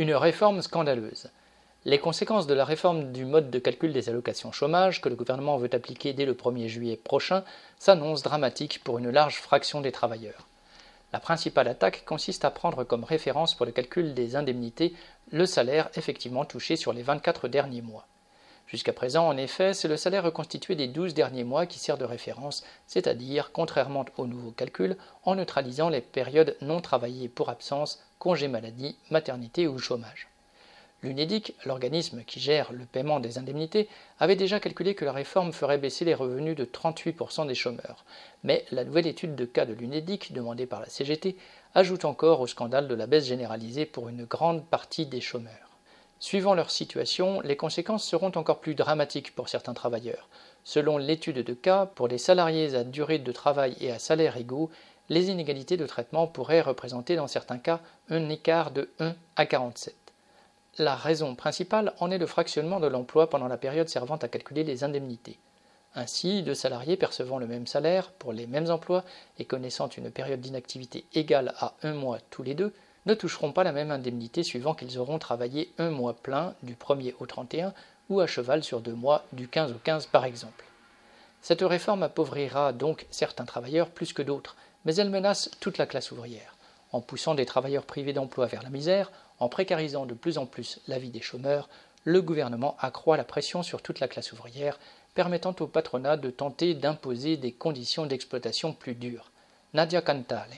Une réforme scandaleuse. Les conséquences de la réforme du mode de calcul des allocations chômage que le gouvernement veut appliquer dès le 1er juillet prochain s'annoncent dramatiques pour une large fraction des travailleurs. La principale attaque consiste à prendre comme référence pour le calcul des indemnités le salaire effectivement touché sur les 24 derniers mois. Jusqu'à présent, en effet, c'est le salaire reconstitué des 12 derniers mois qui sert de référence, c'est-à-dire, contrairement au nouveau calcul, en neutralisant les périodes non travaillées pour absence, congé maladie, maternité ou chômage. L'UNEDIC, l'organisme qui gère le paiement des indemnités, avait déjà calculé que la réforme ferait baisser les revenus de 38% des chômeurs. Mais la nouvelle étude de cas de l'UNEDIC, demandée par la CGT, ajoute encore au scandale de la baisse généralisée pour une grande partie des chômeurs. Suivant leur situation, les conséquences seront encore plus dramatiques pour certains travailleurs. Selon l'étude de cas, pour les salariés à durée de travail et à salaire égaux, les inégalités de traitement pourraient représenter dans certains cas un écart de 1 à 47. La raison principale en est le fractionnement de l'emploi pendant la période servant à calculer les indemnités. Ainsi, deux salariés percevant le même salaire pour les mêmes emplois et connaissant une période d'inactivité égale à un mois tous les deux ne toucheront pas la même indemnité suivant qu'ils auront travaillé un mois plein du 1er au 31 ou à cheval sur deux mois du 15 au 15 par exemple. Cette réforme appauvrira donc certains travailleurs plus que d'autres, mais elle menace toute la classe ouvrière, en poussant des travailleurs privés d'emploi vers la misère, en précarisant de plus en plus la vie des chômeurs, le gouvernement accroît la pression sur toute la classe ouvrière, permettant au patronat de tenter d'imposer des conditions d'exploitation plus dures. Nadia Cantale.